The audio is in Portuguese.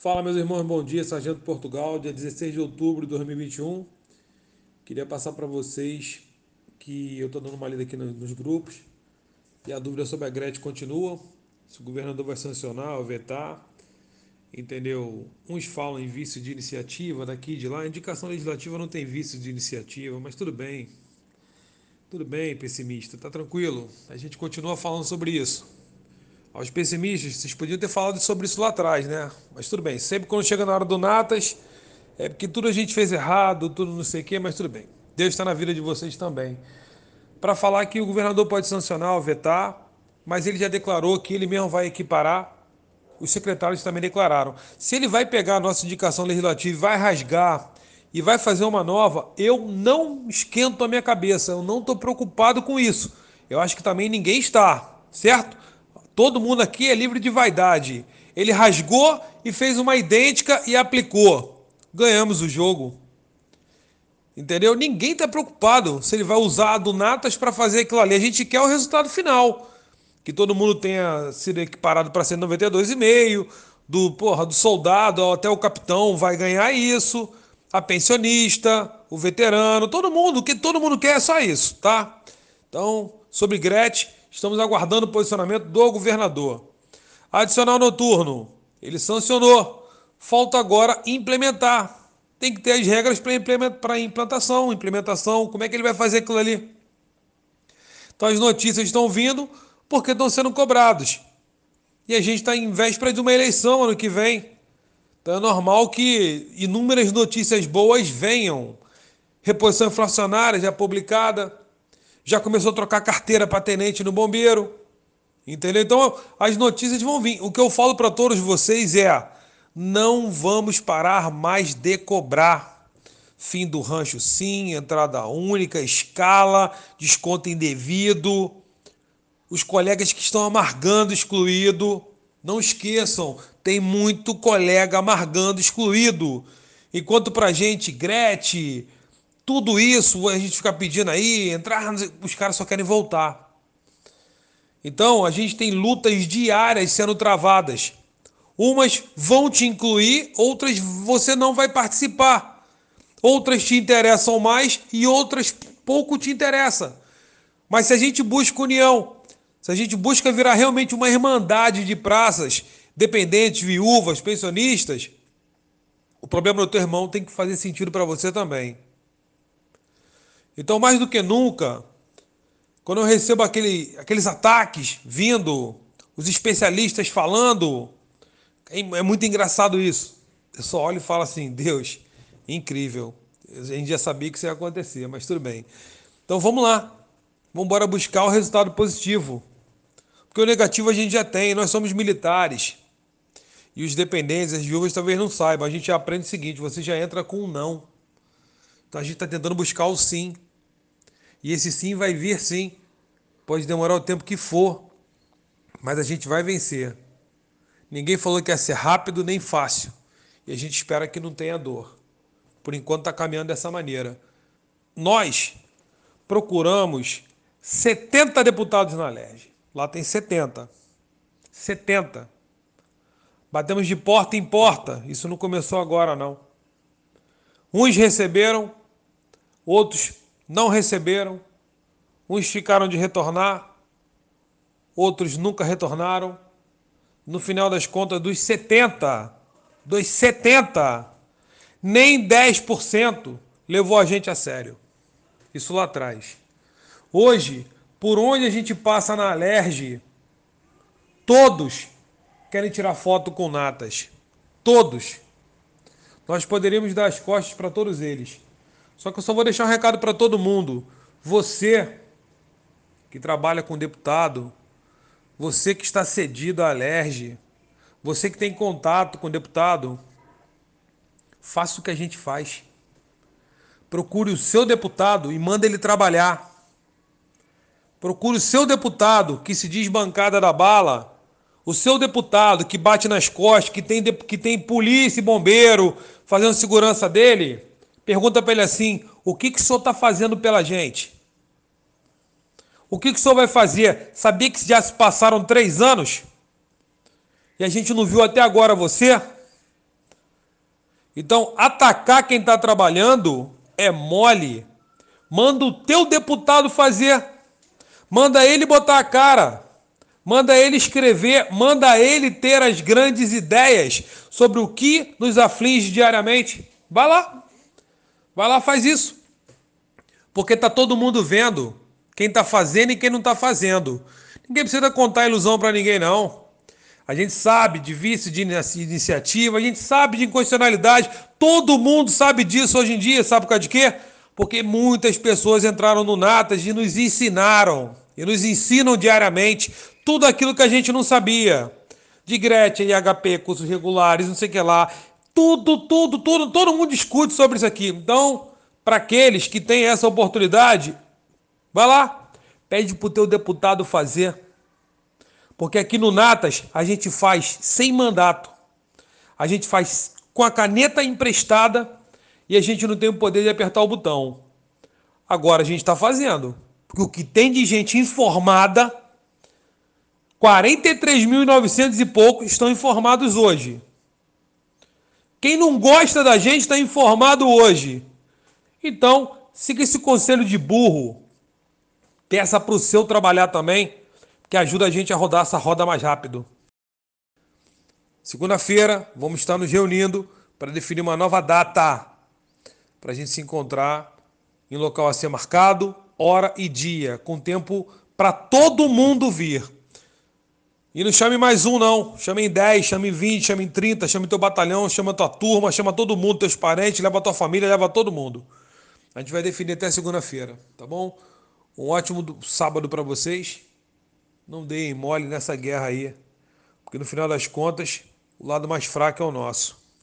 Fala, meus irmãos, bom dia. Sargento Portugal, dia 16 de outubro de 2021. Queria passar para vocês que eu estou dando uma lida aqui nos grupos e a dúvida sobre a Gretchen continua. Se o governador vai sancionar ou vetar, entendeu? Uns falam em vício de iniciativa daqui de lá. A indicação legislativa não tem vício de iniciativa, mas tudo bem. Tudo bem, pessimista, tá tranquilo. A gente continua falando sobre isso aos pessimistas, vocês podiam ter falado sobre isso lá atrás, né? Mas tudo bem, sempre quando chega na hora do Natas, é porque tudo a gente fez errado, tudo não sei o quê, mas tudo bem. Deus está na vida de vocês também. Para falar que o governador pode sancionar vetar, mas ele já declarou que ele mesmo vai equiparar, os secretários também declararam. Se ele vai pegar a nossa indicação legislativa vai rasgar e vai fazer uma nova, eu não esquento a minha cabeça, eu não estou preocupado com isso. Eu acho que também ninguém está, certo? Todo mundo aqui é livre de vaidade. Ele rasgou e fez uma idêntica e aplicou. Ganhamos o jogo. Entendeu? Ninguém está preocupado se ele vai usar a do Natas para fazer aquilo ali. A gente quer o resultado final. Que todo mundo tenha sido equiparado para ser 92,5. Do, porra, do soldado até o capitão vai ganhar isso. A pensionista, o veterano, todo mundo. O que todo mundo quer é só isso, tá? Então, sobre Gretchen, Estamos aguardando o posicionamento do governador. Adicional noturno, ele sancionou. Falta agora implementar. Tem que ter as regras para implantação, implementação. Como é que ele vai fazer aquilo ali? Então as notícias estão vindo porque estão sendo cobrados. E a gente está em véspera de uma eleição ano que vem. Então é normal que inúmeras notícias boas venham. Reposição inflacionária já publicada já começou a trocar carteira para tenente no bombeiro. Entendeu? Então as notícias vão vir. O que eu falo para todos vocês é: não vamos parar mais de cobrar. Fim do rancho, sim, entrada única, escala, desconto indevido. Os colegas que estão amargando excluído, não esqueçam, tem muito colega amargando excluído. Enquanto para gente, Gretchen, tudo isso a gente fica pedindo aí, entrar, os caras só querem voltar. Então a gente tem lutas diárias sendo travadas. Umas vão te incluir, outras você não vai participar. Outras te interessam mais e outras pouco te interessa. Mas se a gente busca união, se a gente busca virar realmente uma irmandade de praças, dependentes, viúvas, pensionistas, o problema do teu irmão tem que fazer sentido para você também. Então, mais do que nunca, quando eu recebo aquele, aqueles ataques vindo, os especialistas falando, é, é muito engraçado isso. Eu só olho e falo assim: Deus, incrível. A gente já sabia que isso ia acontecer, mas tudo bem. Então vamos lá. Vamos embora buscar o resultado positivo. Porque o negativo a gente já tem, nós somos militares. E os dependentes, as viúvas talvez não saibam. A gente aprende o seguinte: você já entra com um não. Então a gente está tentando buscar o sim. E esse sim vai vir sim. Pode demorar o tempo que for, mas a gente vai vencer. Ninguém falou que ia ser rápido nem fácil. E a gente espera que não tenha dor. Por enquanto está caminhando dessa maneira. Nós procuramos 70 deputados na LERJ. Lá tem 70. 70. Batemos de porta em porta. Isso não começou agora, não. Uns receberam, outros não receberam, uns ficaram de retornar, outros nunca retornaram. No final das contas, dos 70, dos 70, nem 10% levou a gente a sério. Isso lá atrás. Hoje, por onde a gente passa na Alerge, todos querem tirar foto com natas. Todos. Nós poderíamos dar as costas para todos eles. Só que eu só vou deixar um recado para todo mundo. Você que trabalha com deputado, você que está cedido à alerge, você que tem contato com deputado, faça o que a gente faz. Procure o seu deputado e manda ele trabalhar. Procure o seu deputado que se diz bancada da bala, o seu deputado que bate nas costas, que tem, que tem polícia e bombeiro fazendo segurança dele. Pergunta para ele assim: o que, que o senhor está fazendo pela gente? O que, que o senhor vai fazer? Sabia que já se passaram três anos? E a gente não viu até agora você? Então, atacar quem está trabalhando é mole. Manda o teu deputado fazer. Manda ele botar a cara. Manda ele escrever. Manda ele ter as grandes ideias sobre o que nos aflige diariamente. Vai lá. Vai lá, faz isso. Porque tá todo mundo vendo quem está fazendo e quem não está fazendo. Ninguém precisa contar ilusão para ninguém, não. A gente sabe de vício de iniciativa, a gente sabe de inconstitucionalidade, todo mundo sabe disso hoje em dia, sabe por causa de quê? Porque muitas pessoas entraram no Natas e nos ensinaram, e nos ensinam diariamente tudo aquilo que a gente não sabia. De Gretchen, HP, cursos regulares, não sei o que lá. Tudo, tudo, tudo, todo mundo discute sobre isso aqui. Então, para aqueles que têm essa oportunidade, vai lá, pede para o teu deputado fazer porque aqui no Natas a gente faz sem mandato. A gente faz com a caneta emprestada e a gente não tem o poder de apertar o botão. Agora a gente está fazendo. Porque o que tem de gente informada, 43.900 e pouco estão informados hoje. Quem não gosta da gente está informado hoje. Então, siga esse conselho de burro. Peça para o seu trabalhar também que ajuda a gente a rodar essa roda mais rápido. Segunda-feira, vamos estar nos reunindo para definir uma nova data para a gente se encontrar em local a ser marcado, hora e dia, com tempo para todo mundo vir. E não chame mais um, não. Chame em 10, chame em 20, chame em 30, chame teu batalhão, chama tua turma, chama todo mundo, teus parentes, leva tua família, leva todo mundo. A gente vai definir até segunda-feira, tá bom? Um ótimo sábado para vocês não deem mole nessa guerra aí, porque no final das contas, o lado mais fraco é o nosso.